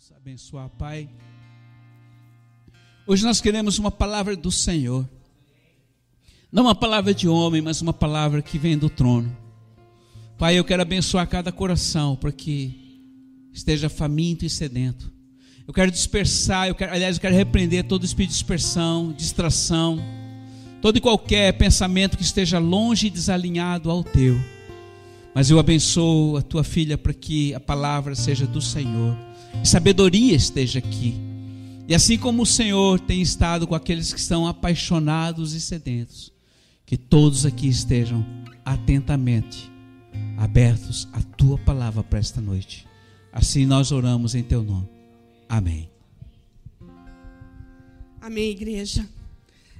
Vamos abençoar, Pai. Hoje nós queremos uma palavra do Senhor. Não uma palavra de homem, mas uma palavra que vem do trono. Pai, eu quero abençoar cada coração para que esteja faminto e sedento. Eu quero dispersar, eu quero, aliás, eu quero repreender todo espírito de dispersão, distração, todo e qualquer pensamento que esteja longe e desalinhado ao teu. Mas eu abençoo a tua filha para que a palavra seja do Senhor sabedoria esteja aqui. E assim como o Senhor tem estado com aqueles que estão apaixonados e sedentos, que todos aqui estejam atentamente abertos à tua palavra para esta noite. Assim nós oramos em teu nome. Amém. Amém, igreja.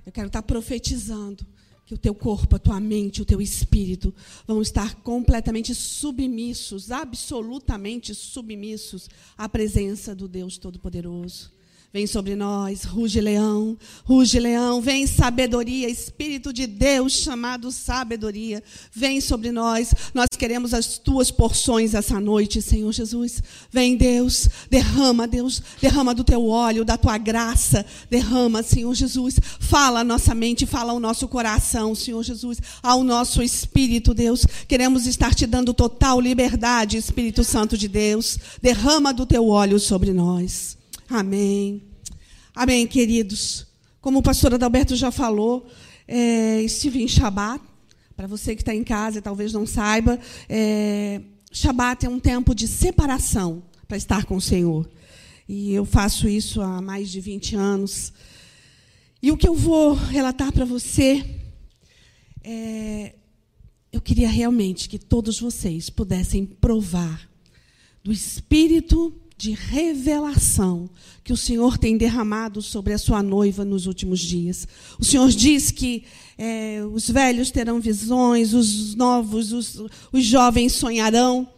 Eu quero estar profetizando que o teu corpo, a tua mente, o teu espírito vão estar completamente submissos, absolutamente submissos à presença do Deus Todo-Poderoso. Vem sobre nós, ruge leão, ruge leão, vem sabedoria, Espírito de Deus chamado sabedoria, vem sobre nós. Nós queremos as tuas porções essa noite, Senhor Jesus. Vem, Deus, derrama, Deus, derrama do teu óleo, da tua graça, derrama, Senhor Jesus. Fala a nossa mente, fala ao nosso coração, Senhor Jesus, ao nosso espírito, Deus. Queremos estar te dando total liberdade, Espírito Santo de Deus. Derrama do teu óleo sobre nós. Amém. Amém, queridos. Como o pastor Adalberto já falou, é, estive em Shabat. Para você que está em casa e talvez não saiba, é, Shabat é um tempo de separação para estar com o Senhor. E eu faço isso há mais de 20 anos. E o que eu vou relatar para você é, eu queria realmente que todos vocês pudessem provar do Espírito de revelação que o Senhor tem derramado sobre a sua noiva nos últimos dias. O Senhor diz que é, os velhos terão visões, os novos, os, os jovens sonharão.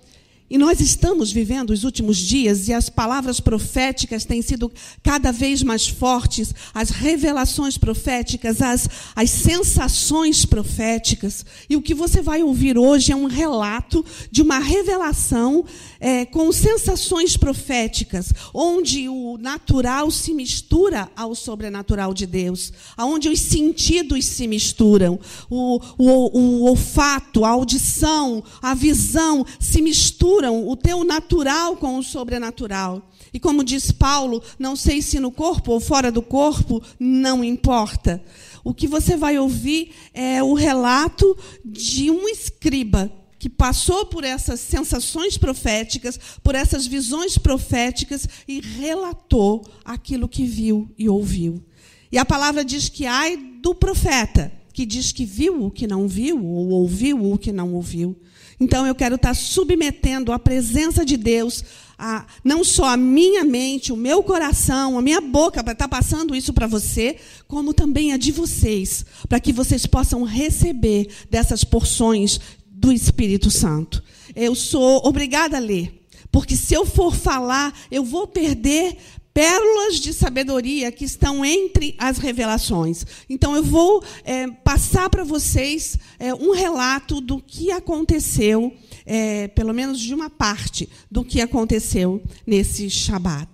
E nós estamos vivendo os últimos dias e as palavras proféticas têm sido cada vez mais fortes, as revelações proféticas, as, as sensações proféticas. E o que você vai ouvir hoje é um relato de uma revelação é, com sensações proféticas, onde o natural se mistura ao sobrenatural de Deus, onde os sentidos se misturam, o, o, o olfato, a audição, a visão se misturam misturam o teu natural com o sobrenatural. E como diz Paulo, não sei se no corpo ou fora do corpo, não importa. O que você vai ouvir é o relato de um escriba que passou por essas sensações proféticas, por essas visões proféticas e relatou aquilo que viu e ouviu. E a palavra diz que ai do profeta, que diz que viu o que não viu, ou ouviu o que não ouviu. Então eu quero estar submetendo a presença de Deus, a, não só a minha mente, o meu coração, a minha boca, para estar passando isso para você, como também a de vocês, para que vocês possam receber dessas porções do Espírito Santo. Eu sou obrigada a ler. Porque se eu for falar, eu vou perder pérolas de sabedoria que estão entre as revelações. Então, eu vou é, passar para vocês é, um relato do que aconteceu, é, pelo menos de uma parte do que aconteceu nesse Shabat.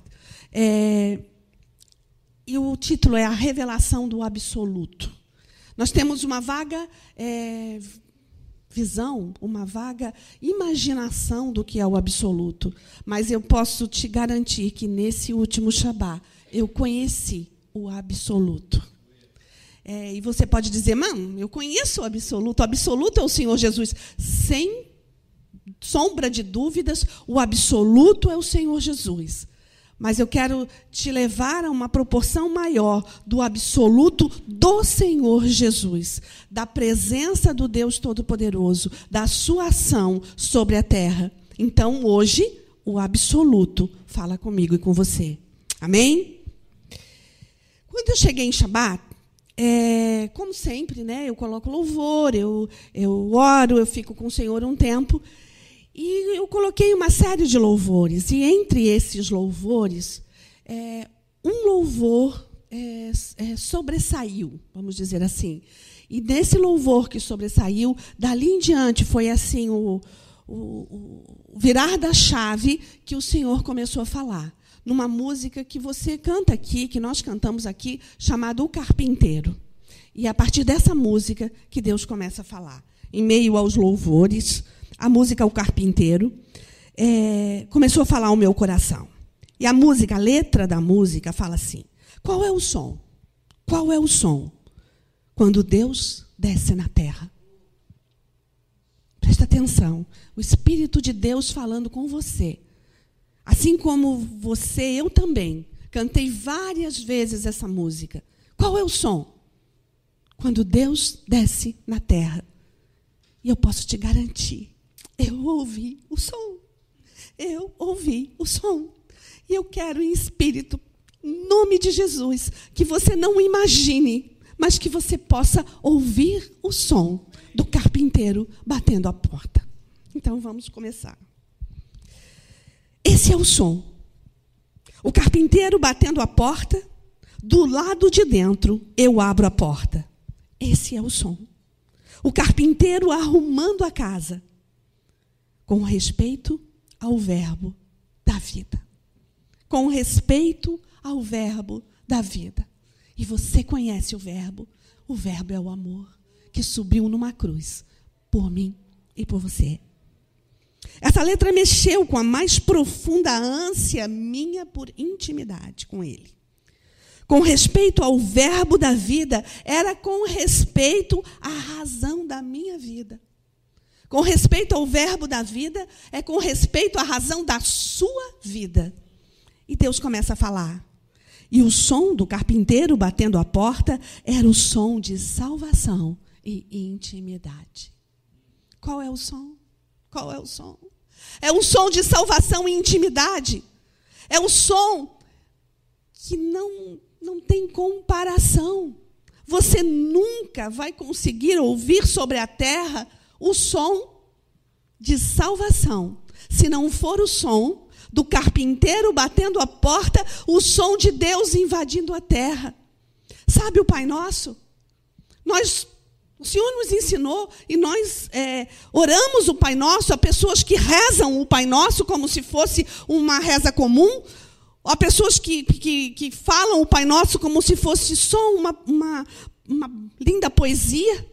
É, e o título é A Revelação do Absoluto. Nós temos uma vaga é, visão, uma vaga imaginação do que é o absoluto. Mas eu posso te garantir que nesse último Shabá eu conheci o absoluto. É, e você pode dizer, mano, eu conheço o absoluto. O absoluto é o Senhor Jesus. Sem sombra de dúvidas, o absoluto é o Senhor Jesus. Mas eu quero te levar a uma proporção maior do absoluto do Senhor Jesus, da presença do Deus Todo-Poderoso, da sua ação sobre a terra. Então, hoje, o absoluto fala comigo e com você. Amém? Quando eu cheguei em Shabat, é, como sempre, né, eu coloco louvor, eu, eu oro, eu fico com o Senhor um tempo. E eu coloquei uma série de louvores, e entre esses louvores, é, um louvor é, é, sobressaiu, vamos dizer assim. E nesse louvor que sobressaiu, dali em diante, foi assim o, o, o virar da chave que o Senhor começou a falar. numa música que você canta aqui, que nós cantamos aqui, chamada O Carpinteiro. E é a partir dessa música que Deus começa a falar. Em meio aos louvores, a música O Carpinteiro é, começou a falar ao meu coração. E a música, a letra da música fala assim: qual é o som? Qual é o som? Quando Deus desce na terra. Presta atenção. O Espírito de Deus falando com você. Assim como você, eu também. Cantei várias vezes essa música. Qual é o som? Quando Deus desce na terra. E eu posso te garantir, eu ouvi o som. Eu ouvi o som. E eu quero em espírito, em nome de Jesus, que você não imagine, mas que você possa ouvir o som do carpinteiro batendo a porta. Então vamos começar. Esse é o som. O carpinteiro batendo a porta, do lado de dentro eu abro a porta. Esse é o som. O carpinteiro arrumando a casa, com respeito ao verbo da vida. Com respeito ao verbo da vida. E você conhece o verbo. O verbo é o amor que subiu numa cruz por mim e por você. Essa letra mexeu com a mais profunda ânsia minha por intimidade com Ele. Com respeito ao verbo da vida, era com respeito à razão da minha vida. Com respeito ao verbo da vida, é com respeito à razão da sua vida. E Deus começa a falar. E o som do carpinteiro batendo a porta era o som de salvação e intimidade. Qual é o som? Qual é o som? É um som de salvação e intimidade. É um som que não, não tem comparação. Você nunca vai conseguir ouvir sobre a terra o som de salvação, se não for o som do carpinteiro batendo a porta, o som de Deus invadindo a terra. Sabe o Pai Nosso? Nós o Senhor nos ensinou e nós é, oramos o Pai Nosso a pessoas que rezam o Pai Nosso como se fosse uma reza comum, a pessoas que, que, que falam o Pai Nosso como se fosse só uma, uma, uma linda poesia.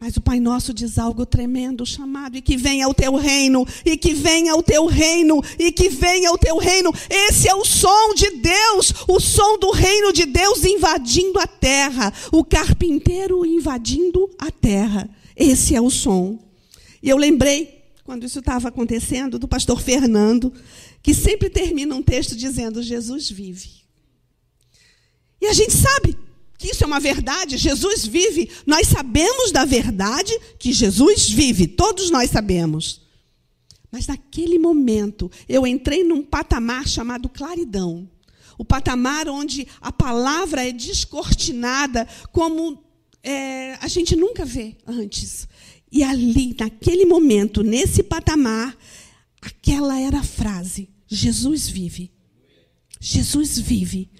Mas o Pai Nosso diz algo tremendo, chamado, e que venha o teu reino, e que venha o teu reino, e que venha o teu reino. Esse é o som de Deus, o som do reino de Deus invadindo a terra, o carpinteiro invadindo a terra. Esse é o som. E eu lembrei, quando isso estava acontecendo, do pastor Fernando, que sempre termina um texto dizendo: Jesus vive. E a gente sabe que isso é uma verdade, Jesus vive. Nós sabemos da verdade que Jesus vive, todos nós sabemos. Mas naquele momento, eu entrei num patamar chamado claridão. O patamar onde a palavra é descortinada como é, a gente nunca vê antes. E ali, naquele momento, nesse patamar, aquela era a frase: Jesus vive. Jesus vive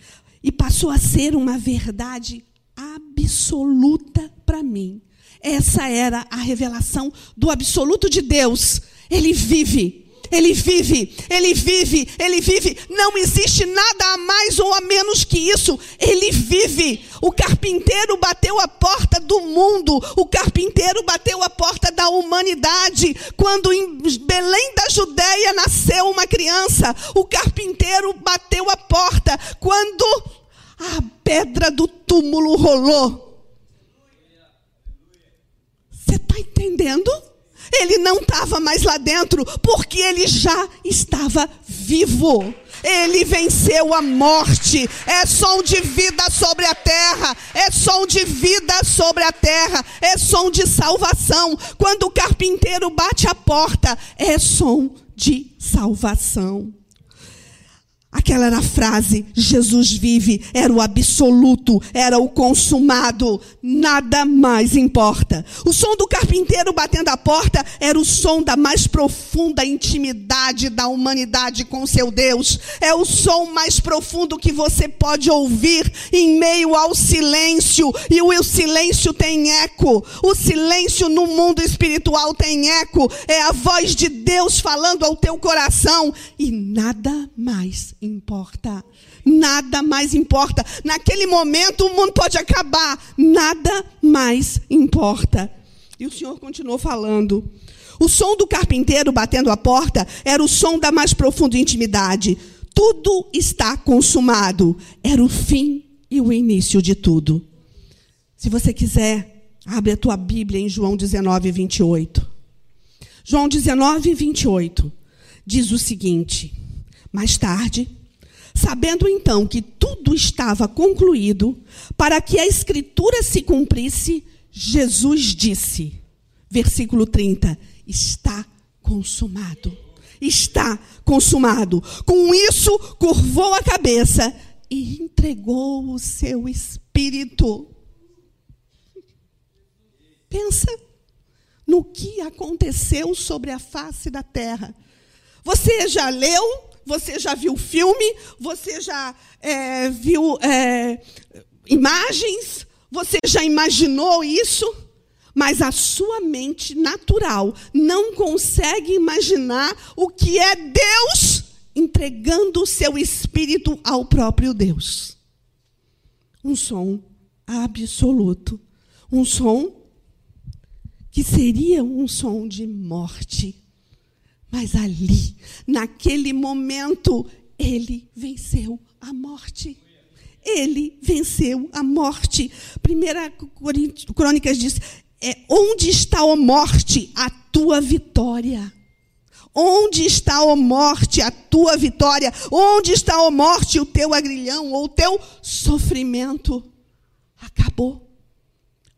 e passou a ser uma verdade absoluta para mim. Essa era a revelação do absoluto de Deus. Ele vive. Ele vive, ele vive, ele vive. Não existe nada a mais ou a menos que isso. Ele vive. O carpinteiro bateu a porta do mundo. O carpinteiro bateu a porta da humanidade. Quando em Belém da Judéia nasceu uma criança, o carpinteiro bateu a porta. Quando a pedra do túmulo rolou. Você está entendendo? Ele não estava mais lá dentro, porque ele já estava vivo. Ele venceu a morte. É som de vida sobre a terra. É som de vida sobre a terra. É som de salvação. Quando o carpinteiro bate a porta, é som de salvação. Aquela era a frase: Jesus vive, era o absoluto, era o consumado, nada mais importa. O som do carpinteiro batendo a porta era o som da mais profunda intimidade da humanidade com seu Deus. É o som mais profundo que você pode ouvir em meio ao silêncio, e o silêncio tem eco. O silêncio no mundo espiritual tem eco, é a voz de Deus falando ao teu coração, e nada mais importa. Nada mais importa. Naquele momento o mundo pode acabar. Nada mais importa. E o Senhor continuou falando. O som do carpinteiro batendo a porta era o som da mais profunda intimidade. Tudo está consumado. Era o fim e o início de tudo. Se você quiser, abre a tua Bíblia em João 19, 28. João 19, 28 diz o seguinte: mais tarde, sabendo então que tudo estava concluído, para que a Escritura se cumprisse, Jesus disse, versículo 30, está consumado. Está consumado. Com isso, curvou a cabeça e entregou o seu espírito. Pensa no que aconteceu sobre a face da terra. Você já leu você já viu filme, você já é, viu é, imagens, você já imaginou isso, mas a sua mente natural não consegue imaginar o que é Deus entregando o seu espírito ao próprio Deus. Um som absoluto, um som que seria um som de morte mas ali, naquele momento, ele venceu a morte. Ele venceu a morte. Primeira Crônicas diz: é, onde está a morte, a tua vitória? Onde está a morte, a tua vitória? Onde está a morte, o teu agrilhão ou o teu sofrimento? Acabou.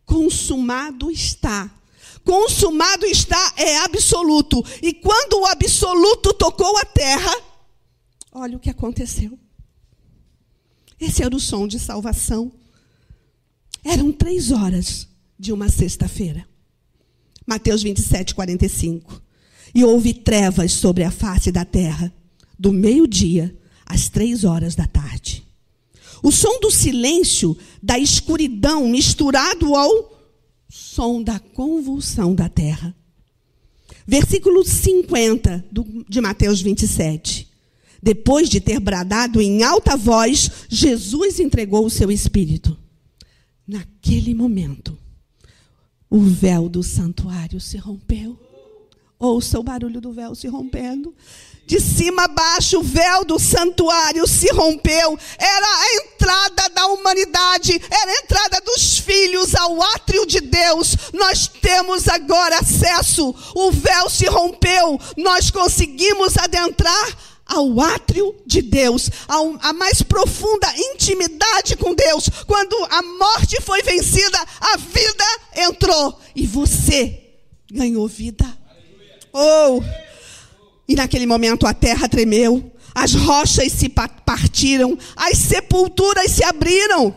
Consumado está consumado está é absoluto. E quando o absoluto tocou a terra, olha o que aconteceu. Esse era o som de salvação. Eram três horas de uma sexta-feira. Mateus 27, 45. E houve trevas sobre a face da terra, do meio-dia às três horas da tarde. O som do silêncio, da escuridão, misturado ao som da convulsão da terra. Versículo 50 do, de Mateus 27. Depois de ter bradado em alta voz, Jesus entregou o seu espírito. Naquele momento, o véu do santuário se rompeu. Ouça o barulho do véu se rompendo de cima a baixo, o véu do santuário se rompeu. Era a entrada da humanidade, era a entrada dos filhos ao átrio de Deus. Nós temos agora acesso. O véu se rompeu, nós conseguimos adentrar ao átrio de Deus, a mais profunda intimidade com Deus. Quando a morte foi vencida, a vida entrou e você ganhou vida. Oh! E naquele momento a terra tremeu, as rochas se partiram, as sepulturas se abriram.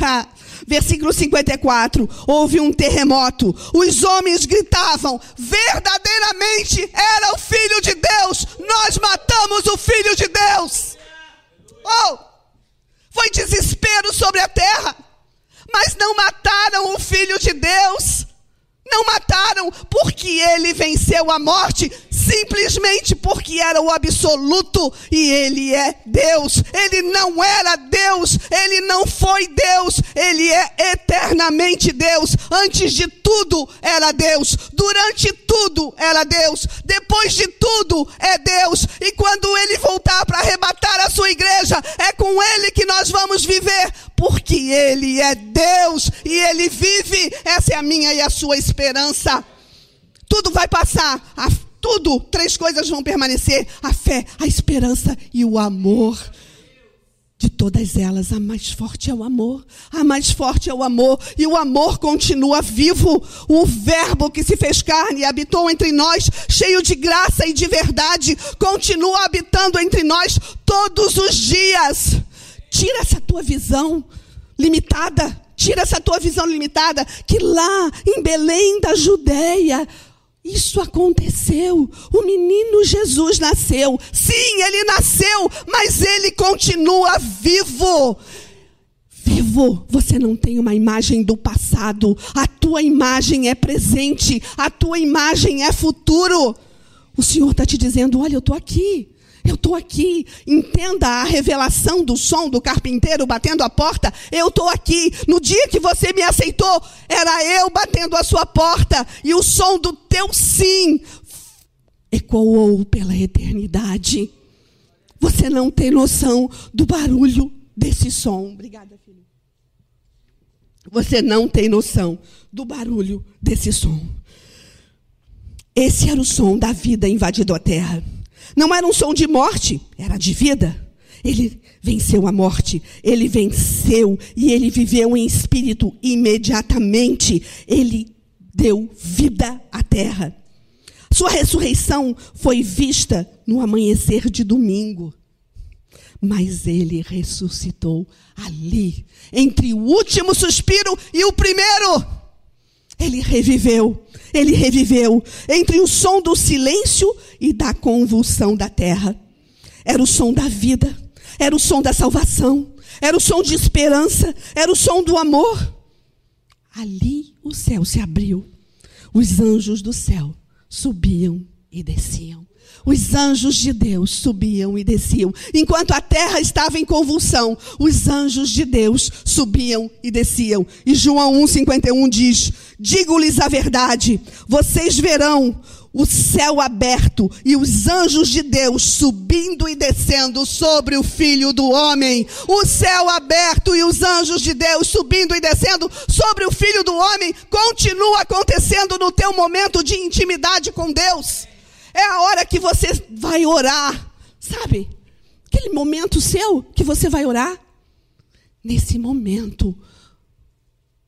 Ha. Versículo 54: houve um terremoto, os homens gritavam: verdadeiramente era o Filho de Deus, nós matamos o Filho de Deus. Oh, foi desespero sobre a terra, mas não mataram o Filho de Deus, não mataram porque ele venceu a morte, simplesmente porque era o absoluto e ele é Deus. Ele não era Deus, ele não foi Deus, ele é eternamente Deus. Antes de tudo era Deus, durante tudo era Deus, depois de tudo é Deus. E quando ele voltar para arrebatar a sua igreja, é com ele que nós vamos viver, porque ele é Deus e ele vive. Essa é a minha e a sua esperança. Tudo vai passar, a, tudo, três coisas vão permanecer: a fé, a esperança e o amor. De todas elas, a mais forte é o amor. A mais forte é o amor. E o amor continua vivo. O Verbo que se fez carne e habitou entre nós, cheio de graça e de verdade, continua habitando entre nós todos os dias. Tira essa tua visão limitada, tira essa tua visão limitada, que lá em Belém da Judéia, isso aconteceu. O menino Jesus nasceu. Sim, ele nasceu, mas ele continua vivo. Vivo, você não tem uma imagem do passado. A tua imagem é presente. A tua imagem é futuro. O Senhor está te dizendo: olha, eu estou aqui. Eu estou aqui. Entenda a revelação do som do carpinteiro batendo a porta. Eu estou aqui. No dia que você me aceitou, era eu batendo a sua porta. E o som do teu sim ecoou pela eternidade. Você não tem noção do barulho desse som. Obrigada, filho. Você não tem noção do barulho desse som. Esse era o som da vida invadindo a terra. Não era um som de morte, era de vida. Ele venceu a morte, ele venceu e ele viveu em espírito imediatamente. Ele deu vida à terra. Sua ressurreição foi vista no amanhecer de domingo. Mas ele ressuscitou ali, entre o último suspiro e o primeiro. Ele reviveu, ele reviveu entre o som do silêncio e da convulsão da terra. Era o som da vida, era o som da salvação, era o som de esperança, era o som do amor. Ali o céu se abriu, os anjos do céu subiam e desciam. Os anjos de Deus subiam e desciam. Enquanto a terra estava em convulsão, os anjos de Deus subiam e desciam. E João 1,51 diz: Digo-lhes a verdade, vocês verão o céu aberto e os anjos de Deus subindo e descendo sobre o filho do homem. O céu aberto e os anjos de Deus subindo e descendo sobre o filho do homem continua acontecendo no teu momento de intimidade com Deus. É a hora que você vai orar, sabe? Aquele momento seu que você vai orar. Nesse momento,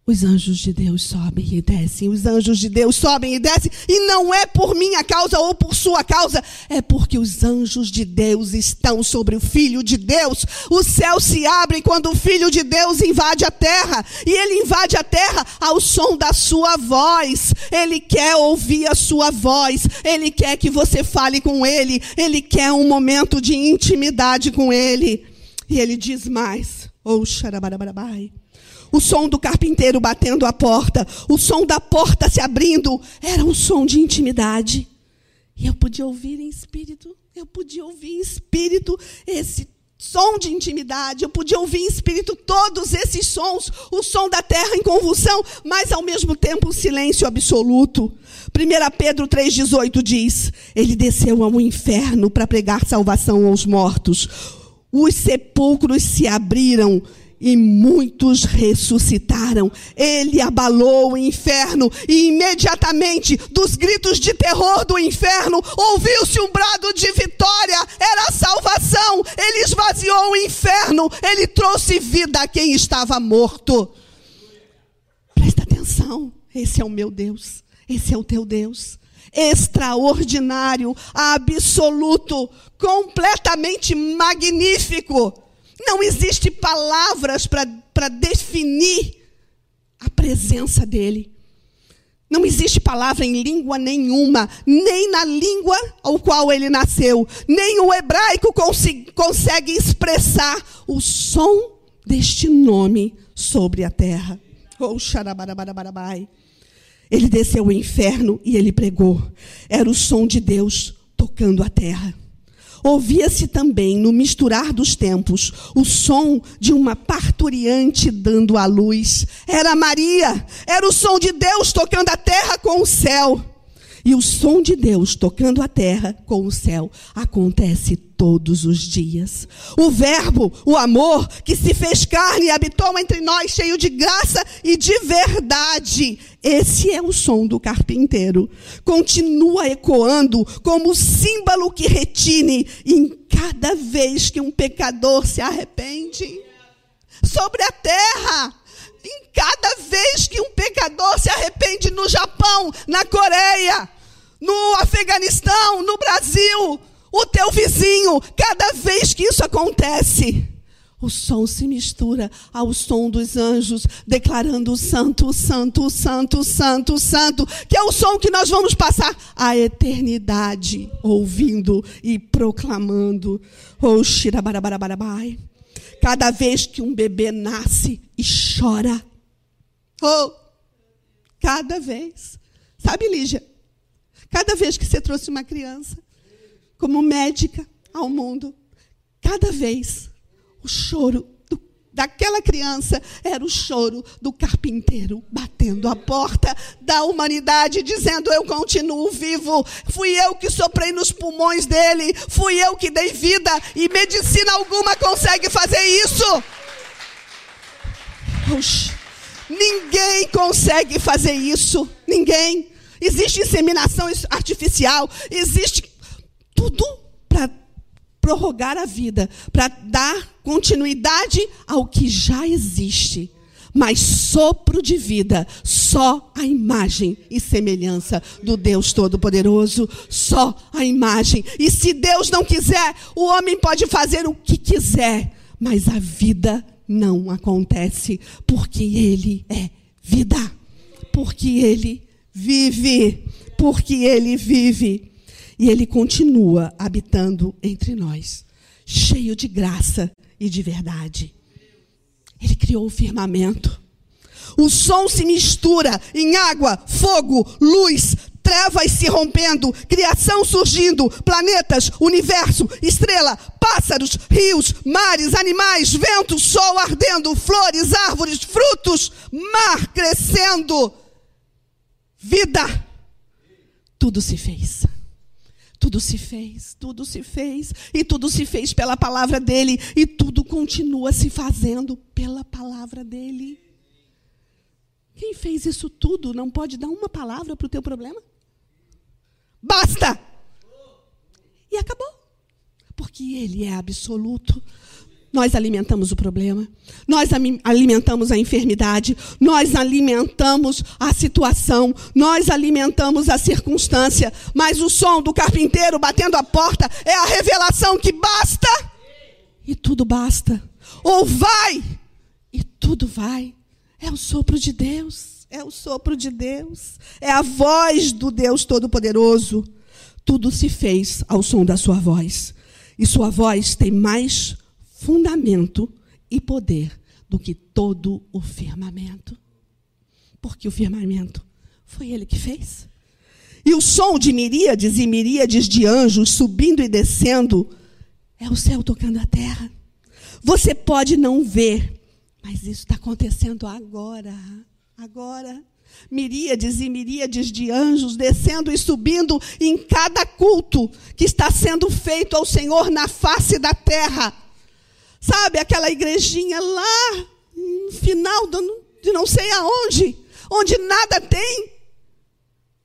os anjos de Deus sobem e descem, os anjos de Deus sobem e descem, e não é por minha causa ou por sua causa, é porque os anjos de Deus estão sobre o Filho de Deus. O céu se abre quando o Filho de Deus invade a terra, e ele invade a terra ao som da sua voz. Ele quer ouvir a sua voz, ele quer que você fale com ele, ele quer um momento de intimidade com ele. E ele diz mais: Oh, xarabarabai o som do carpinteiro batendo a porta, o som da porta se abrindo, era um som de intimidade. E eu podia ouvir em espírito, eu podia ouvir em espírito esse som de intimidade, eu podia ouvir em espírito todos esses sons, o som da terra em convulsão, mas ao mesmo tempo um silêncio absoluto. 1 Pedro 3,18 diz: Ele desceu ao inferno para pregar salvação aos mortos. Os sepulcros se abriram e muitos ressuscitaram. Ele abalou o inferno e imediatamente dos gritos de terror do inferno ouviu-se um brado de vitória. Era a salvação. Ele esvaziou o inferno. Ele trouxe vida a quem estava morto. Presta atenção. Esse é o meu Deus. Esse é o teu Deus. Extraordinário, absoluto, completamente magnífico não existe palavras para definir a presença dele. Não existe palavra em língua nenhuma, nem na língua ao qual ele nasceu, nem o hebraico consegue expressar o som deste nome sobre a terra. Oh, ele desceu ao inferno e ele pregou. Era o som de Deus tocando a terra. Ouvia-se também, no misturar dos tempos, o som de uma parturiante dando à luz. Era Maria, era o som de Deus tocando a terra com o céu. E o som de Deus tocando a terra com o céu acontece todos os dias. O Verbo, o amor, que se fez carne e habitou entre nós, cheio de graça e de verdade. Esse é o som do carpinteiro. Continua ecoando como símbolo que retine em cada vez que um pecador se arrepende. Sobre a terra, em cada vez que um pecador se arrepende no Japão, na Coreia, no Afeganistão, no Brasil, o teu vizinho. Cada vez que isso acontece, o som se mistura ao som dos anjos, declarando santo, santo, santo, santo, santo, que é o som que nós vamos passar a eternidade ouvindo e proclamando. Oh, shirabarabarabai. Cada vez que um bebê nasce e chora. Oh, cada vez. Sabe, Lígia? Cada vez que você trouxe uma criança como médica ao mundo, cada vez o choro daquela criança era o choro do carpinteiro batendo a porta da humanidade, dizendo: Eu continuo vivo. Fui eu que soprei nos pulmões dele, fui eu que dei vida, e medicina alguma consegue fazer isso. Oxi. Ninguém consegue fazer isso. Ninguém. Existe inseminação artificial, existe tudo prorrogar a vida, para dar continuidade ao que já existe. Mas sopro de vida, só a imagem e semelhança do Deus Todo-Poderoso, só a imagem. E se Deus não quiser, o homem pode fazer o que quiser, mas a vida não acontece, porque Ele é vida, porque Ele vive, porque Ele vive. E ele continua habitando entre nós, cheio de graça e de verdade. Ele criou o firmamento. O som se mistura em água, fogo, luz, trevas se rompendo, criação surgindo, planetas, universo, estrela, pássaros, rios, mares, animais, vento, sol ardendo, flores, árvores, frutos, mar crescendo, vida. Tudo se fez. Tudo se fez, tudo se fez, e tudo se fez pela palavra dele, e tudo continua se fazendo pela palavra dele. Quem fez isso tudo não pode dar uma palavra para o teu problema? Basta! E acabou. Porque ele é absoluto, nós alimentamos o problema, nós alimentamos a enfermidade, nós alimentamos a situação, nós alimentamos a circunstância, mas o som do carpinteiro batendo a porta é a revelação que basta e tudo basta. Ou vai e tudo vai. É o sopro de Deus, é o sopro de Deus, é a voz do Deus Todo-Poderoso. Tudo se fez ao som da sua voz. E sua voz tem mais fundamento e poder do que todo o firmamento. Porque o firmamento foi ele que fez. E o som de miríades e miríades de anjos subindo e descendo é o céu tocando a terra. Você pode não ver, mas isso está acontecendo agora. Agora. Miríades e miríades de anjos descendo e subindo em cada culto que está sendo feito ao Senhor na face da terra. Sabe, aquela igrejinha lá no final de não sei aonde, onde nada tem.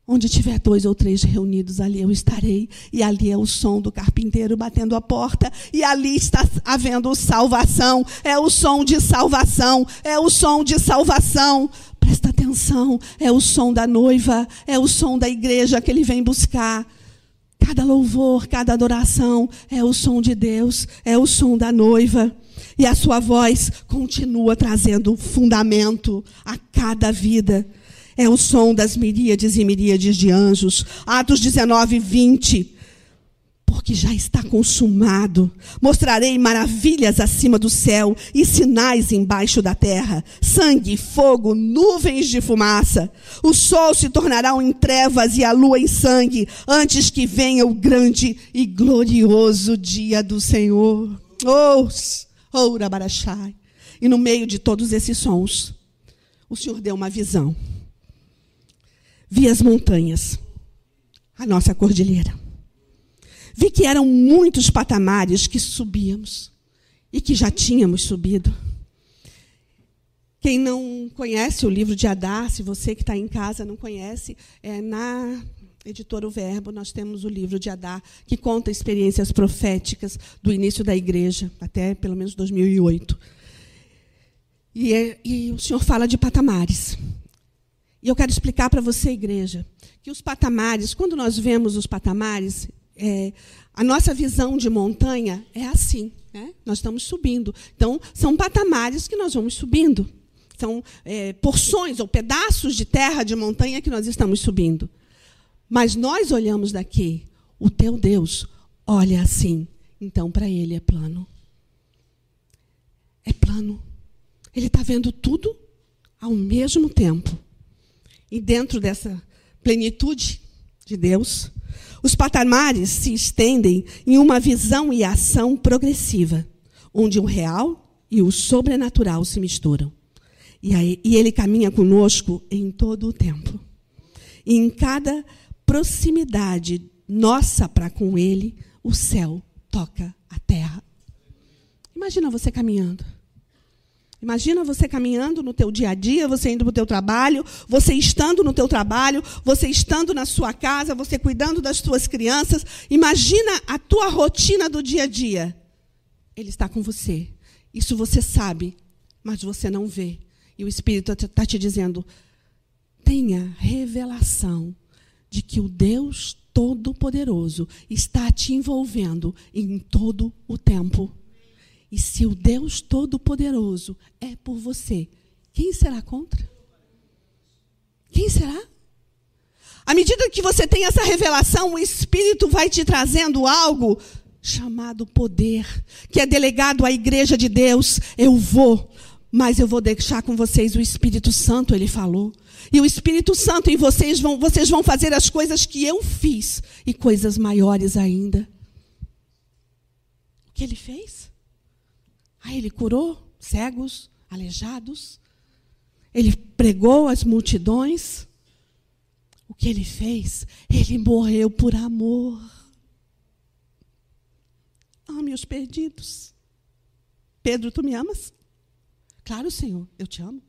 Onde tiver dois ou três reunidos, ali eu estarei. E ali é o som do carpinteiro batendo a porta. E ali está havendo salvação. É o som de salvação. É o som de salvação. Presta atenção. É o som da noiva. É o som da igreja que ele vem buscar. Cada louvor, cada adoração é o som de Deus, é o som da noiva. E a sua voz continua trazendo fundamento a cada vida. É o som das miríades e miríades de anjos. Atos 19, 20 porque já está consumado. Mostrarei maravilhas acima do céu e sinais embaixo da terra: sangue, fogo, nuvens de fumaça. O sol se tornará em trevas e a lua em sangue, antes que venha o grande e glorioso dia do Senhor. Oh, oh, Rabarachai. E no meio de todos esses sons, o Senhor deu uma visão. Vi as montanhas, a nossa cordilheira Vi que eram muitos patamares que subíamos e que já tínhamos subido. Quem não conhece o livro de Adá, se você que está em casa não conhece, é na editora O Verbo, nós temos o livro de Adá, que conta experiências proféticas do início da igreja, até pelo menos 2008. E, é, e o Senhor fala de patamares. E eu quero explicar para você, igreja, que os patamares, quando nós vemos os patamares, é, a nossa visão de montanha é assim. Né? Nós estamos subindo. Então, são patamares que nós vamos subindo. São é, porções ou pedaços de terra, de montanha que nós estamos subindo. Mas nós olhamos daqui. O teu Deus olha assim. Então, para ele é plano. É plano. Ele está vendo tudo ao mesmo tempo. E dentro dessa plenitude de Deus, os patamares se estendem em uma visão e ação progressiva, onde o real e o sobrenatural se misturam. E, aí, e ele caminha conosco em todo o tempo. E em cada proximidade nossa para com ele, o céu toca a terra. Imagina você caminhando. Imagina você caminhando no teu dia a dia, você indo para o teu trabalho, você estando no teu trabalho, você estando na sua casa, você cuidando das tuas crianças. Imagina a tua rotina do dia a dia. Ele está com você. Isso você sabe, mas você não vê. E o Espírito está te dizendo: tenha revelação de que o Deus Todo-Poderoso está te envolvendo em todo o tempo. E se o Deus Todo-Poderoso é por você, quem será contra? Quem será? À medida que você tem essa revelação, o Espírito vai te trazendo algo chamado poder, que é delegado à igreja de Deus. Eu vou, mas eu vou deixar com vocês o Espírito Santo, ele falou. E o Espírito Santo em vocês vão, vocês vão fazer as coisas que eu fiz e coisas maiores ainda. O que ele fez? Ah, ele curou cegos, aleijados. Ele pregou as multidões. O que ele fez? Ele morreu por amor. Ame os perdidos. Pedro, tu me amas? Claro, Senhor, eu te amo.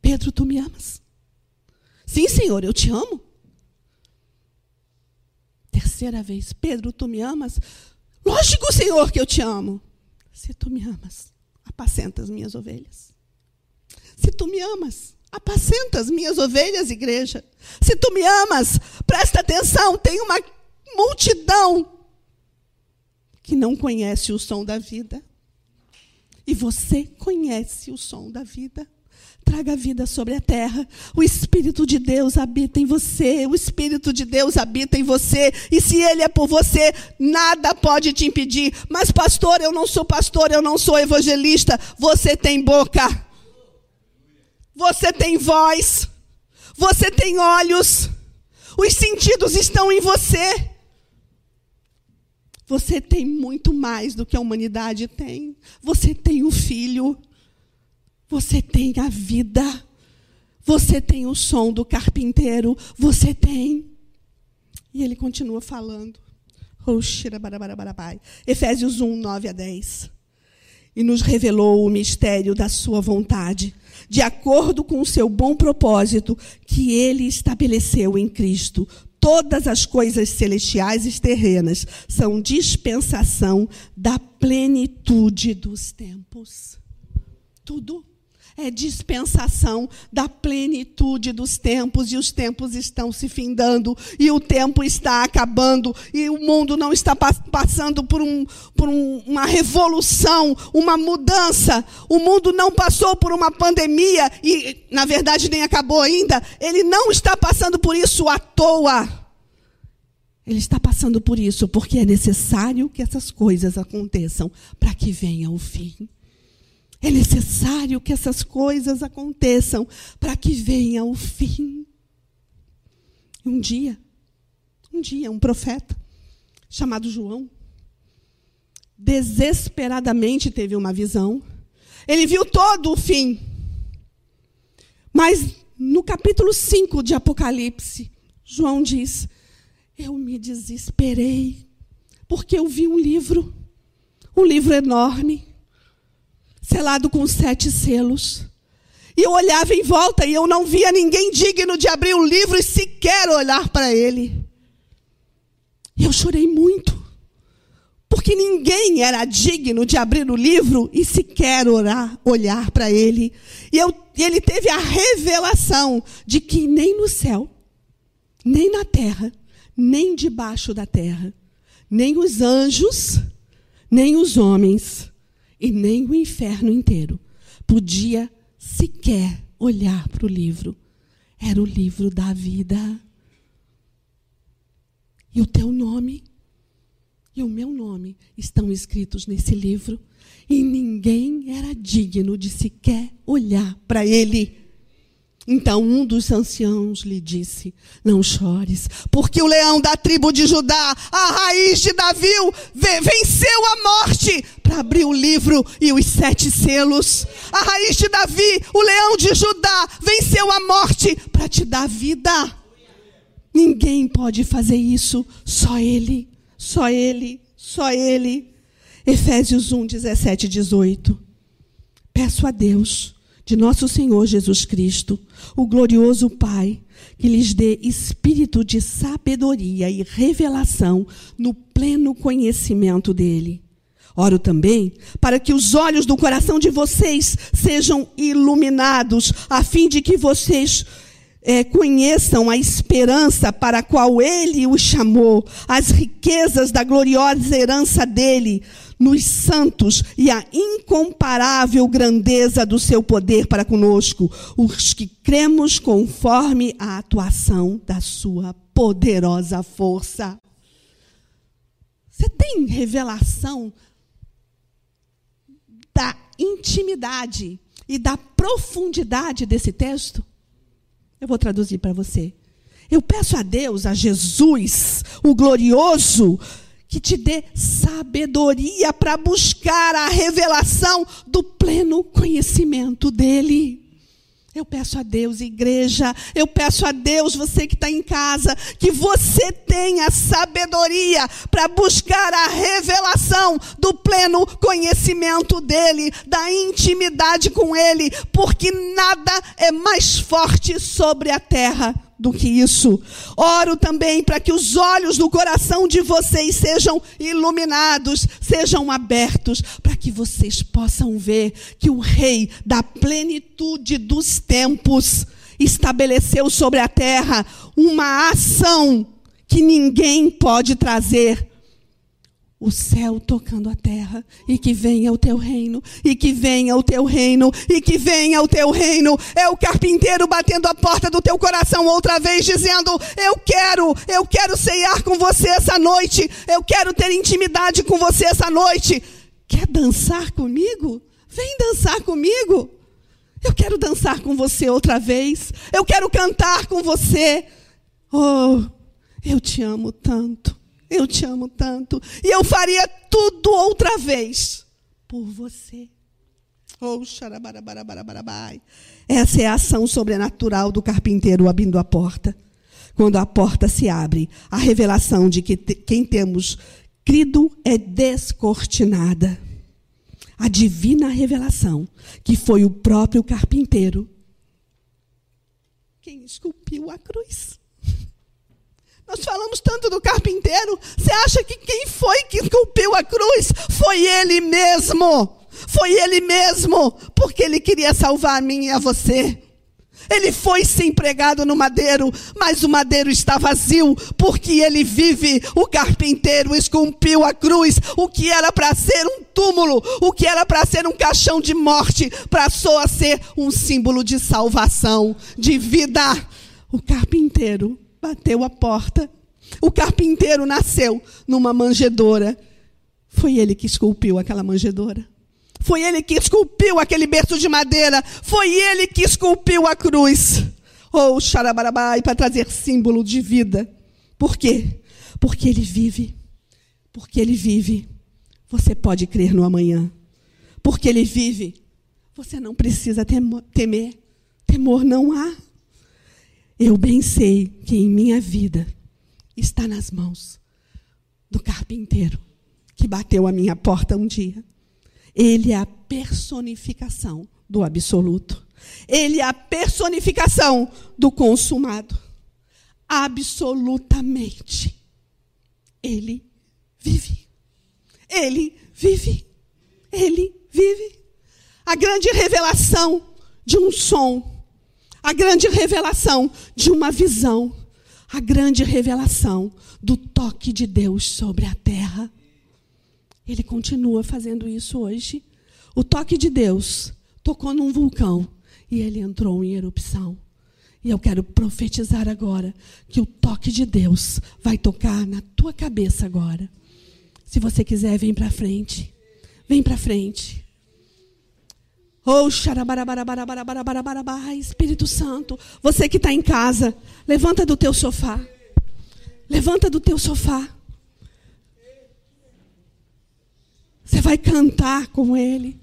Pedro, tu me amas? Sim, Senhor, eu te amo. Terceira vez, Pedro, tu me amas? Lógico, Senhor, que eu te amo. Se tu me amas, apacenta as minhas ovelhas. Se tu me amas, apacenta as minhas ovelhas, igreja. Se tu me amas, presta atenção, tem uma multidão que não conhece o som da vida. E você conhece o som da vida traga vida sobre a terra. O Espírito de Deus habita em você. O Espírito de Deus habita em você. E se Ele é por você, nada pode te impedir. Mas, pastor, eu não sou pastor, eu não sou evangelista. Você tem boca. Você tem voz. Você tem olhos. Os sentidos estão em você. Você tem muito mais do que a humanidade tem. Você tem um filho. Você tem a vida. Você tem o som do carpinteiro. Você tem. E ele continua falando. Efésios 1, 9 a 10. E nos revelou o mistério da sua vontade, de acordo com o seu bom propósito que ele estabeleceu em Cristo. Todas as coisas celestiais e terrenas são dispensação da plenitude dos tempos. Tudo é dispensação da plenitude dos tempos, e os tempos estão se findando, e o tempo está acabando, e o mundo não está passando por, um, por um, uma revolução, uma mudança. O mundo não passou por uma pandemia, e na verdade nem acabou ainda. Ele não está passando por isso à toa. Ele está passando por isso porque é necessário que essas coisas aconteçam para que venha o fim. É necessário que essas coisas aconteçam para que venha o fim. Um dia, um dia, um profeta chamado João, desesperadamente teve uma visão. Ele viu todo o fim. Mas no capítulo 5 de Apocalipse, João diz: Eu me desesperei, porque eu vi um livro, um livro enorme selado com sete selos. E eu olhava em volta e eu não via ninguém digno de abrir o livro e sequer olhar para ele. E eu chorei muito, porque ninguém era digno de abrir o livro e sequer orar, olhar para ele. E eu, ele teve a revelação de que nem no céu, nem na terra, nem debaixo da terra, nem os anjos, nem os homens, e nem o inferno inteiro podia sequer olhar para o livro. Era o livro da vida. E o teu nome e o meu nome estão escritos nesse livro. E ninguém era digno de sequer olhar para ele. Então um dos anciãos lhe disse: Não chores, porque o leão da tribo de Judá, a raiz de Davi, venceu a morte para abrir o livro e os sete selos. A raiz de Davi, o leão de Judá, venceu a morte para te dar vida. Ninguém pode fazer isso, só Ele, só Ele, só Ele. Efésios 1, 17 e 18. Peço a Deus, de nosso Senhor Jesus Cristo, o glorioso Pai, que lhes dê espírito de sabedoria e revelação no pleno conhecimento dele. Oro também para que os olhos do coração de vocês sejam iluminados, a fim de que vocês é, conheçam a esperança para a qual ele os chamou, as riquezas da gloriosa herança dele nos santos e a incomparável grandeza do seu poder para conosco, os que cremos conforme a atuação da sua poderosa força. Você tem revelação da intimidade e da profundidade desse texto? Eu vou traduzir para você. Eu peço a Deus, a Jesus, o glorioso, que te dê sabedoria para buscar a revelação do pleno conhecimento dEle. Eu peço a Deus, igreja, eu peço a Deus, você que está em casa, que você tenha sabedoria para buscar a revelação do pleno conhecimento dEle, da intimidade com Ele, porque nada é mais forte sobre a terra do que isso. Oro também para que os olhos do coração de vocês sejam iluminados, sejam abertos, para que vocês possam ver que o Rei da plenitude dos tempos estabeleceu sobre a terra uma ação que ninguém pode trazer o céu tocando a terra, e que venha o teu reino, e que venha o teu reino, e que venha o teu reino. É o carpinteiro batendo a porta do teu coração outra vez, dizendo: Eu quero, eu quero ceiar com você essa noite, eu quero ter intimidade com você essa noite. Quer dançar comigo? Vem dançar comigo. Eu quero dançar com você outra vez, eu quero cantar com você. Oh, eu te amo tanto. Eu te amo tanto. E eu faria tudo outra vez por você. Oh, Essa é a ação sobrenatural do carpinteiro abrindo a porta. Quando a porta se abre, a revelação de que quem temos crido é descortinada. A divina revelação, que foi o próprio carpinteiro quem esculpiu a cruz. Nós falamos tanto do carpinteiro. Você acha que quem foi que esculpiu a cruz? Foi ele mesmo. Foi ele mesmo. Porque ele queria salvar a mim e a você. Ele foi sim pregado no madeiro, mas o madeiro está vazio, porque ele vive. O carpinteiro esculpiu a cruz, o que era para ser um túmulo, o que era para ser um caixão de morte, passou a ser um símbolo de salvação, de vida. O carpinteiro bateu a porta. O carpinteiro nasceu numa manjedoura. Foi ele que esculpiu aquela manjedoura. Foi ele que esculpiu aquele berço de madeira. Foi ele que esculpiu a cruz. Ou oh, xarabarabai, para trazer símbolo de vida. Por quê? Porque ele vive. Porque ele vive. Você pode crer no amanhã. Porque ele vive. Você não precisa temer. Temor não há. Eu bem sei que em minha vida está nas mãos do carpinteiro que bateu a minha porta um dia. Ele é a personificação do absoluto. Ele é a personificação do consumado. Absolutamente. Ele vive. Ele vive. Ele vive. A grande revelação de um som a grande revelação de uma visão, a grande revelação do toque de Deus sobre a terra. Ele continua fazendo isso hoje. O toque de Deus tocou num vulcão e ele entrou em erupção. E eu quero profetizar agora que o toque de Deus vai tocar na tua cabeça agora. Se você quiser, vem para frente. Vem para frente. Oh, Espírito Santo, você que está em casa, levanta do teu sofá. Levanta do teu sofá. Você vai cantar com ele.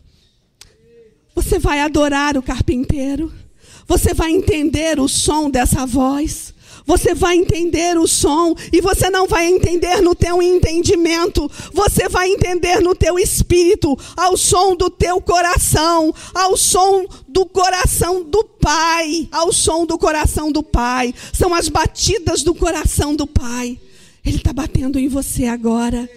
Você vai adorar o carpinteiro. Você vai entender o som dessa voz. Você vai entender o som e você não vai entender no teu entendimento, você vai entender no teu espírito, ao som do teu coração, ao som do coração do Pai, ao som do coração do Pai. São as batidas do coração do Pai. Ele está batendo em você agora.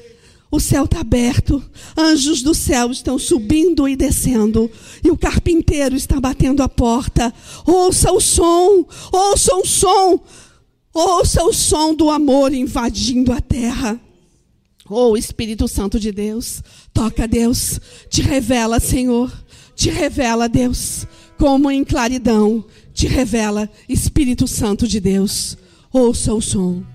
O céu está aberto, anjos do céu estão subindo e descendo, e o carpinteiro está batendo a porta. Ouça o som, ouça o som, ouça o som do amor invadindo a terra. Oh, Espírito Santo de Deus, toca Deus, te revela, Senhor, te revela, Deus, como em claridão, te revela, Espírito Santo de Deus. Ouça o som.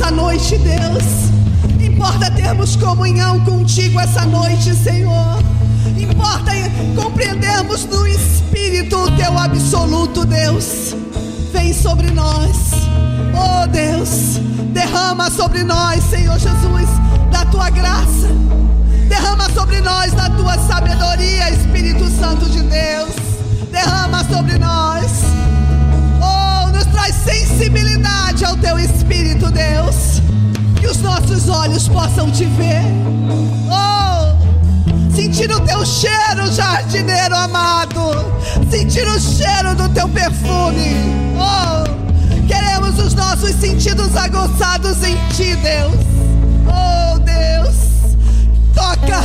Essa noite, Deus. Importa termos comunhão contigo essa noite, Senhor. Importa compreendermos no Espírito o teu absoluto, Deus. Vem sobre nós, oh Deus. Derrama sobre nós, Senhor Jesus, da tua graça. Derrama sobre nós da tua sabedoria, Espírito Santo de Deus. Derrama sobre nós. Nos traz sensibilidade ao teu Espírito, Deus. Que os nossos olhos possam te ver. Oh, sentir o teu cheiro, jardineiro amado. Sentir o cheiro do teu perfume. Oh, queremos os nossos sentidos aguçados em ti, Deus. Oh, Deus. Toca,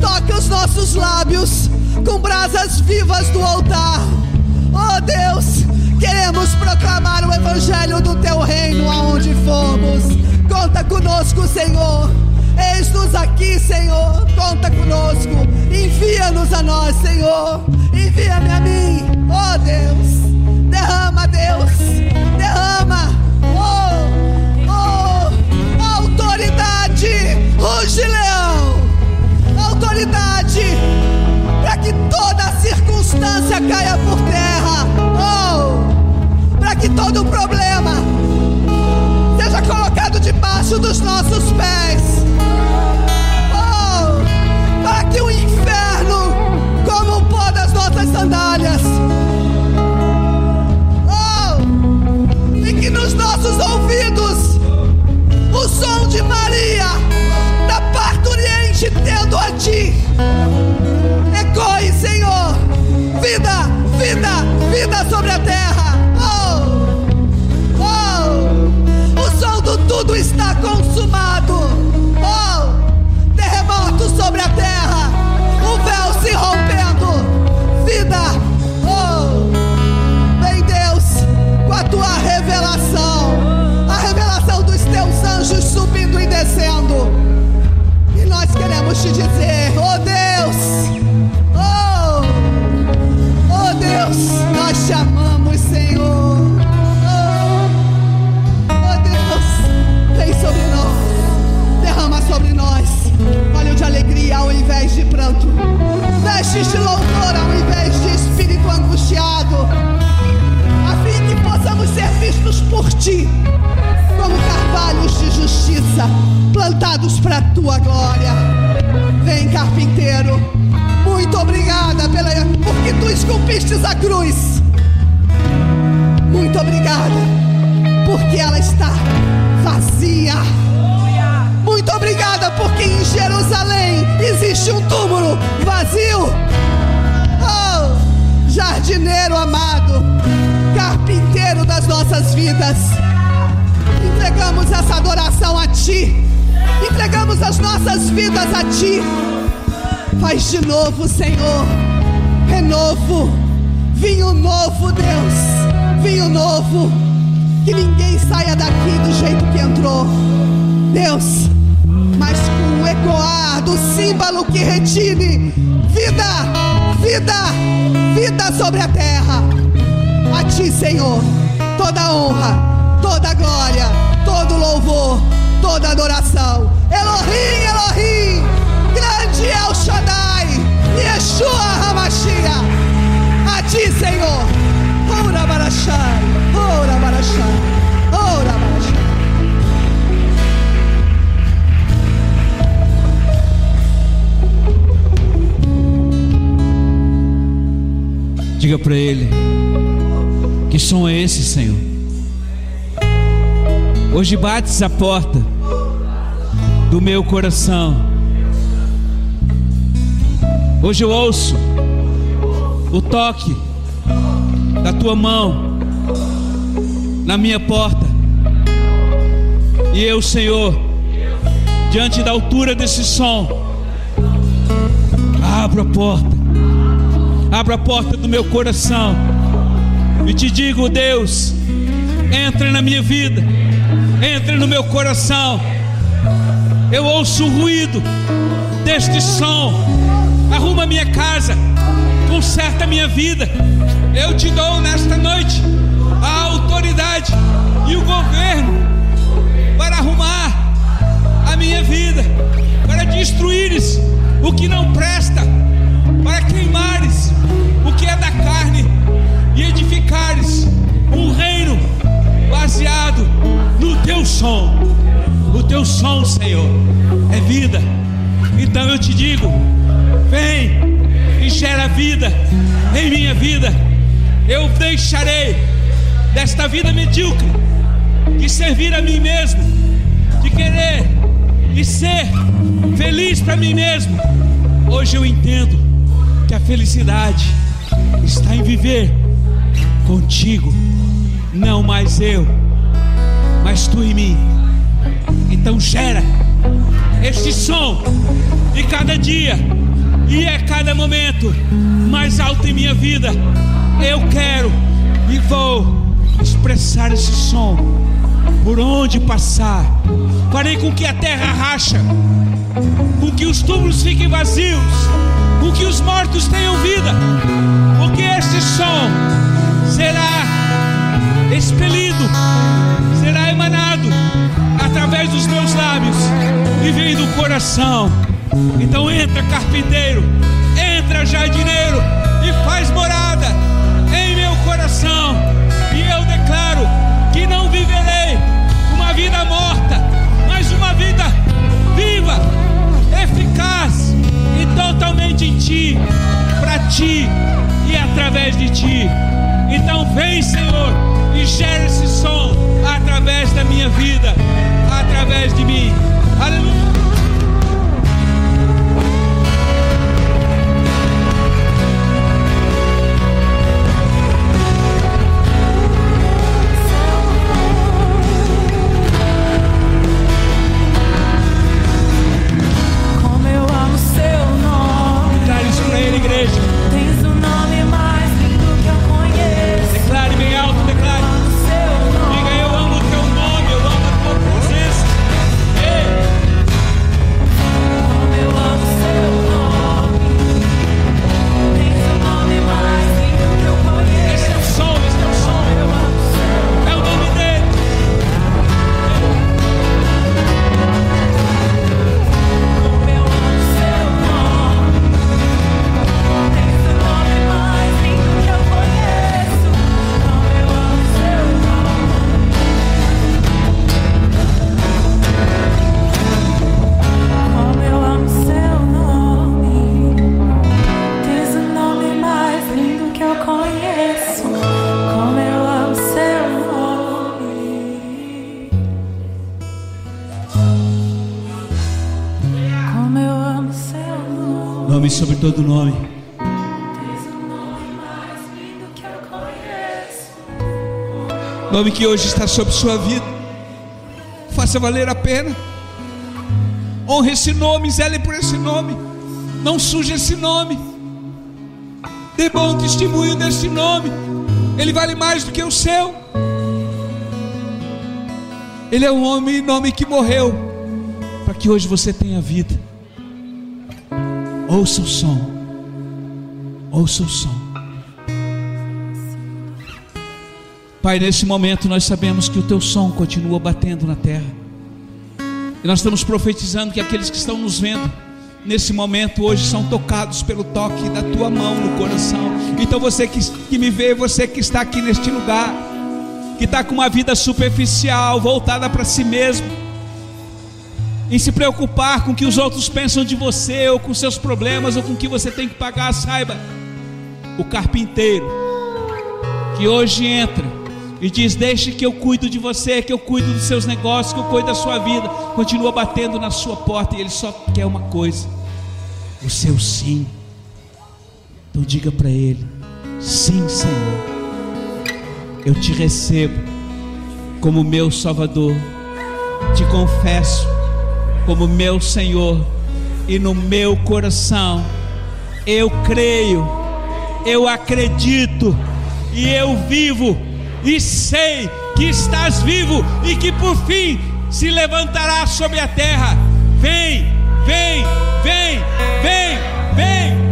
toca os nossos lábios com brasas vivas do altar. Oh Deus, queremos proclamar o evangelho do teu reino aonde fomos. Conta conosco, Senhor. Eis-nos aqui, Senhor. Conta conosco. Envia-nos a nós, Senhor. Envia-me a mim. Oh Deus. Derrama, Deus. Derrama. Oh, oh. Autoridade. Ruge, leão. Autoridade. Para que toda circunstância caia por terra. Para que todo problema seja colocado debaixo dos nossos pés. Oh, para que o inferno coma o pó das nossas sandálias. Oh, e que nos nossos ouvidos o som de Maria, da parturiente, tendo a ti. Ecoe, Senhor, vida, vida, vida sobre a terra. Vestes de louvor ao invés de espírito angustiado, a fim que possamos ser vistos por ti como carvalhos de justiça, plantados para a tua glória. Vem, carpinteiro, muito obrigada pela, porque tu esculpistes a cruz. Muito obrigada, porque ela está vazia. Muito obrigada, porque em Jerusalém existe um túmulo vazio. Oh, jardineiro amado, carpinteiro das nossas vidas. Entregamos essa adoração a Ti. Entregamos as nossas vidas a Ti. Faz de novo, Senhor. Renovo. Vinho novo, Deus. Vinho novo. Que ninguém saia daqui do jeito que entrou. Deus, mas com o ecoar do símbolo que retine vida, vida, vida sobre a terra. A Ti, Senhor, toda honra, toda glória, todo louvor, toda adoração. Elohim, Elohim, grande é o Shaddai, Yeshua Hamashia. A Ti, Senhor. Ora barachai, ora barachai, Diga para ele: Que som é esse, Senhor? Hoje bates a porta do meu coração. Hoje eu ouço o toque da tua mão na minha porta. E eu, Senhor, diante da altura desse som, abro a porta abro a porta do meu coração e te digo, Deus, entra na minha vida, entra no meu coração. Eu ouço o ruído deste som, arruma minha casa, conserta minha vida. Eu te dou nesta noite a autoridade e o governo para arrumar vida, para destruíres o que não presta, para queimares o que é da carne e edificares um reino baseado no teu som. O teu som, Senhor, é vida. Então eu te digo: vem e gera vida em minha vida. Eu deixarei desta vida medíocre de servir a mim mesmo, de querer e ser feliz para mim mesmo. Hoje eu entendo que a felicidade está em viver contigo, não mais eu, mas tu em mim. Então gera este som e cada dia e a cada momento mais alto em minha vida. Eu quero e vou expressar esse som por onde passar. Farei com que a terra racha, com que os túmulos fiquem vazios, com que os mortos tenham vida, porque este som será expelido, será emanado através dos meus lábios e vem do coração. Então entra, carpinteiro, entra, jardineiro, e faz morada em meu coração. Totalmente em Ti, para Ti e através de Ti. Então vem, Senhor, e gera esse som através da minha vida, através de mim. Aleluia. Igreja. Todo nome. Nome que hoje está sobre sua vida. Faça valer a pena. Honre esse nome, zele por esse nome. Não suje esse nome. Dê bom testemunho desse nome. Ele vale mais do que o seu. Ele é um homem nome que morreu para que hoje você tenha vida. Ouça o som. Ouça o som. Pai, nesse momento nós sabemos que o teu som continua batendo na terra. E nós estamos profetizando que aqueles que estão nos vendo nesse momento hoje são tocados pelo toque da tua mão no coração. Então você que, que me vê, você que está aqui neste lugar, que está com uma vida superficial, voltada para si mesmo, em se preocupar com o que os outros pensam de você, ou com seus problemas, ou com o que você tem que pagar, saiba, o carpinteiro que hoje entra e diz: Deixe que eu cuido de você, que eu cuido dos seus negócios, que eu cuido da sua vida. Continua batendo na sua porta e ele só quer uma coisa: o seu sim. Então diga para ele: Sim, Senhor, eu te recebo como meu Salvador, te confesso como meu Senhor, e no meu coração eu creio, eu acredito e eu vivo e sei que estás vivo e que por fim se levantará sobre a terra. Vem, vem, vem, vem, vem,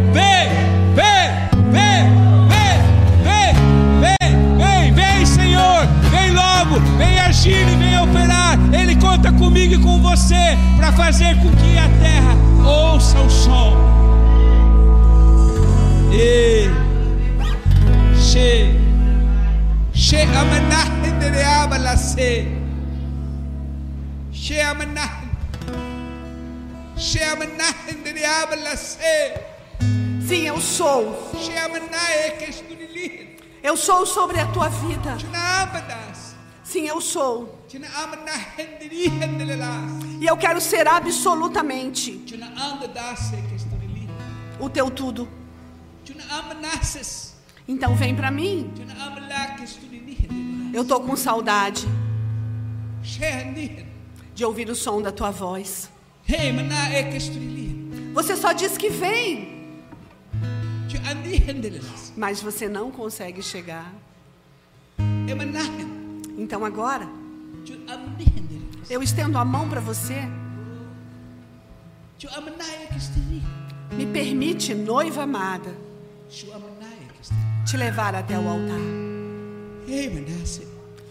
vem, vem, agir e vem operar. Ele conta comigo e com você para fazer com que a terra ouça o som. Ei, che, che amanah dereaba la se, che amanah, che amanah dereaba la se, Sim, eu sou. é Eu sou sobre a tua vida. Sim, eu sou. E eu quero ser absolutamente o teu tudo. Então vem para mim. Eu tô com saudade de ouvir o som da tua voz. Você só diz que vem, mas você não consegue chegar. Então agora, eu estendo a mão para você. Me permite, noiva amada, te levar até o altar.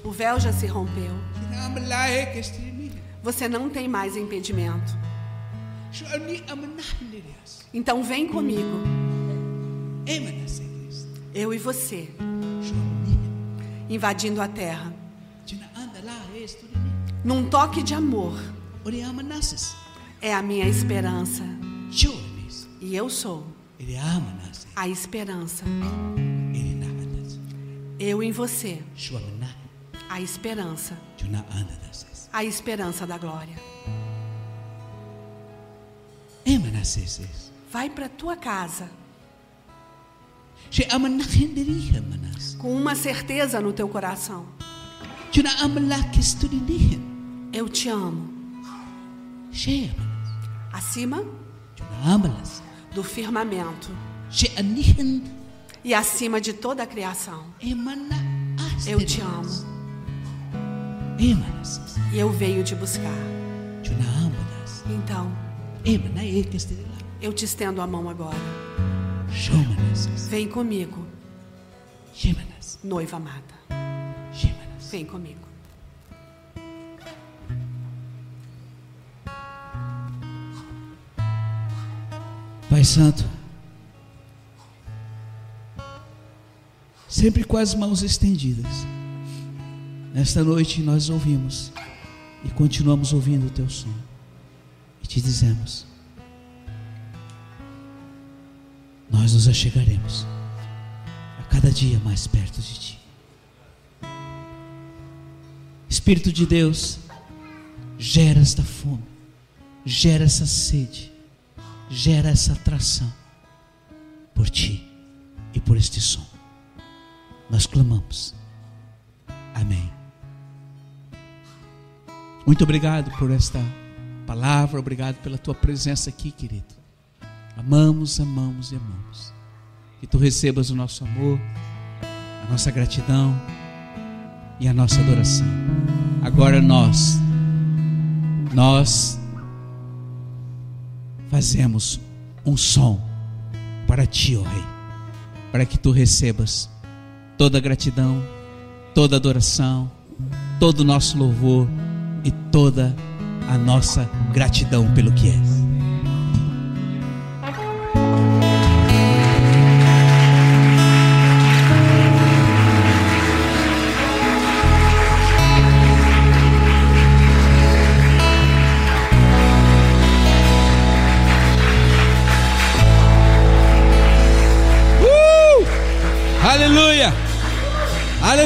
O véu já se rompeu. Você não tem mais impedimento. Então vem comigo, eu e você, invadindo a terra. Num toque de amor. É a minha esperança. E eu sou a esperança. Eu em você, a esperança. A esperança da glória. Vai para tua casa com uma certeza no teu coração. Eu te amo. Acima do firmamento. E acima de toda a criação. Eu te amo. E eu venho te buscar. Então, eu te estendo a mão agora. Vem comigo, noiva amada. Vem comigo. Pai Santo, sempre com as mãos estendidas, nesta noite nós ouvimos e continuamos ouvindo o Teu som e te dizemos: Nós nos achegaremos a cada dia mais perto de Ti. Espírito de Deus, gera esta fome, gera essa sede gera essa atração por ti e por este som. Nós clamamos. Amém. Muito obrigado por esta palavra, obrigado pela tua presença aqui, querido. Amamos, amamos e amamos. Que tu recebas o nosso amor, a nossa gratidão e a nossa adoração. Agora nós, nós fazemos um som para ti, ó Rei, para que tu recebas toda a gratidão, toda a adoração, todo o nosso louvor e toda a nossa gratidão pelo que és.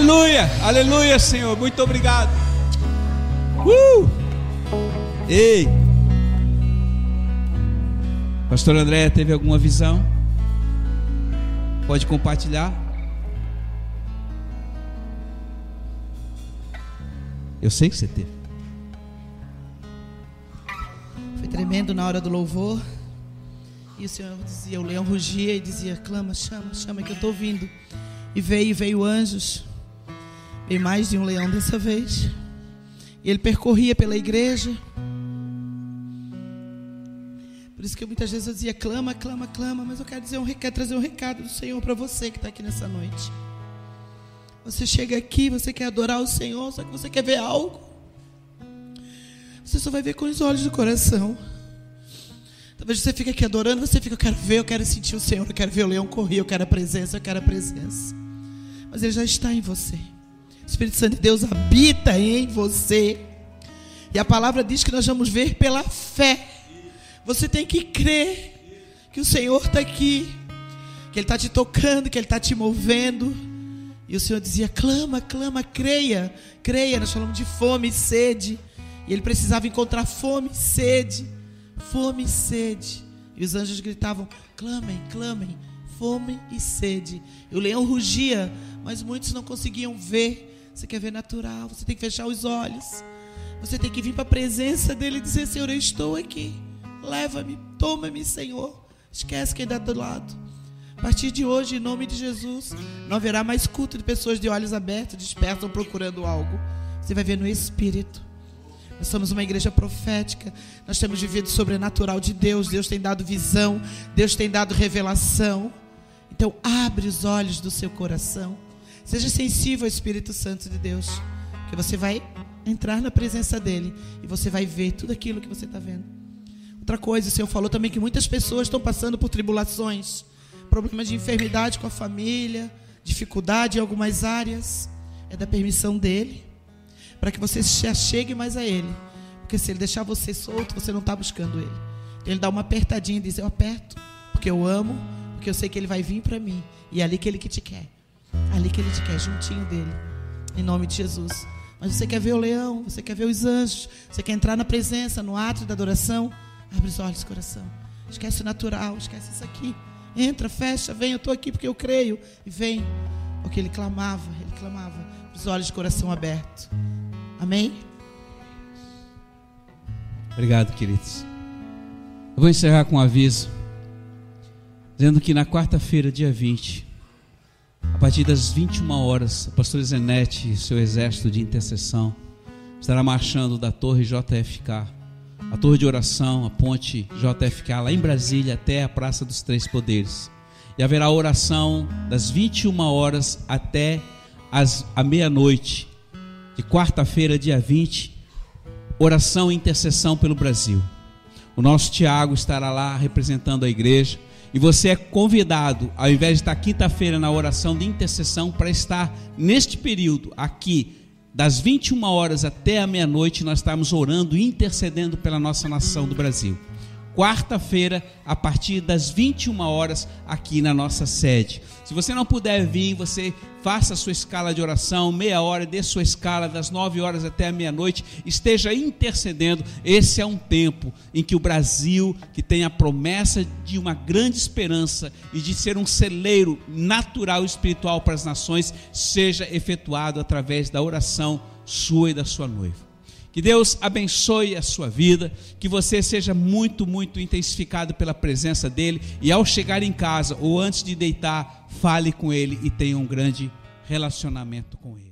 Aleluia! Aleluia, Senhor. Muito obrigado. Uh! Ei! Pastor André, teve alguma visão? Pode compartilhar? Eu sei que você teve. Foi tremendo na hora do louvor. E o Senhor dizia, o leão rugia e dizia, clama, chama, chama que eu estou vindo. E veio, veio anjos. Veio mais de um leão dessa vez. E ele percorria pela igreja. Por isso que muitas vezes eu dizia, clama, clama, clama. Mas eu quero, dizer um, quero trazer um recado do Senhor para você que está aqui nessa noite. Você chega aqui, você quer adorar o Senhor, só que você quer ver algo. Você só vai ver com os olhos do coração. Talvez você fique aqui adorando, você fica, eu quero ver, eu quero sentir o Senhor, eu quero ver o leão correr, eu quero a presença, eu quero a presença. Mas ele já está em você. O Espírito Santo de Deus habita em você. E a palavra diz que nós vamos ver pela fé. Você tem que crer que o Senhor está aqui, que Ele está te tocando, que Ele está te movendo. E o Senhor dizia: clama, clama, creia, creia. Nós falamos de fome e sede. E ele precisava encontrar fome e sede, fome e sede. E os anjos gritavam: clamem, clamem, fome e sede. E o leão rugia, mas muitos não conseguiam ver. Você quer ver natural, você tem que fechar os olhos. Você tem que vir para a presença dele e dizer: Senhor, eu estou aqui. Leva-me, toma-me, Senhor. Esquece quem está do lado. A partir de hoje, em nome de Jesus, não haverá mais culto de pessoas de olhos abertos, dispersam procurando algo. Você vai ver no Espírito. Nós somos uma igreja profética. Nós temos vivido sobrenatural de Deus. Deus tem dado visão. Deus tem dado revelação. Então, abre os olhos do seu coração. Seja sensível ao Espírito Santo de Deus. Que você vai entrar na presença dele. E você vai ver tudo aquilo que você está vendo. Outra coisa, o Senhor falou também que muitas pessoas estão passando por tribulações. Problemas de enfermidade com a família. Dificuldade em algumas áreas. É da permissão dele para que você se achegue mais a Ele. Porque se Ele deixar você solto, você não está buscando Ele. Ele dá uma apertadinha e diz: Eu aperto, porque eu amo, porque eu sei que Ele vai vir para mim. E é ali que Ele que te quer. Ali que Ele te quer, juntinho dele. Em nome de Jesus. Mas você quer ver o leão, você quer ver os anjos, você quer entrar na presença, no ato da adoração. Abre os olhos, coração. Esquece o natural, esquece isso aqui. Entra, fecha, vem, eu estou aqui porque eu creio. E vem. Porque ele clamava, ele clamava. Os olhos de coração aberto. Amém? Obrigado, queridos. Eu vou encerrar com um aviso, dizendo que na quarta-feira, dia 20, a partir das 21 horas, a pastora Zenete e seu exército de intercessão estará marchando da torre JFK, a torre de oração, a ponte JFK, lá em Brasília, até a Praça dos Três Poderes. E haverá oração das 21 horas até as, a meia-noite, de quarta-feira, dia 20, oração e intercessão pelo Brasil. O nosso Tiago estará lá representando a igreja. E você é convidado, ao invés de estar quinta-feira na oração de intercessão, para estar neste período aqui, das 21 horas até a meia-noite, nós estamos orando e intercedendo pela nossa nação do Brasil. Quarta-feira, a partir das 21 horas, aqui na nossa sede. Se você não puder vir, você faça a sua escala de oração, meia hora, dê sua escala das 9 horas até a meia-noite, esteja intercedendo. Esse é um tempo em que o Brasil, que tem a promessa de uma grande esperança e de ser um celeiro natural e espiritual para as nações, seja efetuado através da oração sua e da sua noiva. Que Deus abençoe a sua vida, que você seja muito, muito intensificado pela presença dEle e ao chegar em casa ou antes de deitar, fale com Ele e tenha um grande relacionamento com Ele.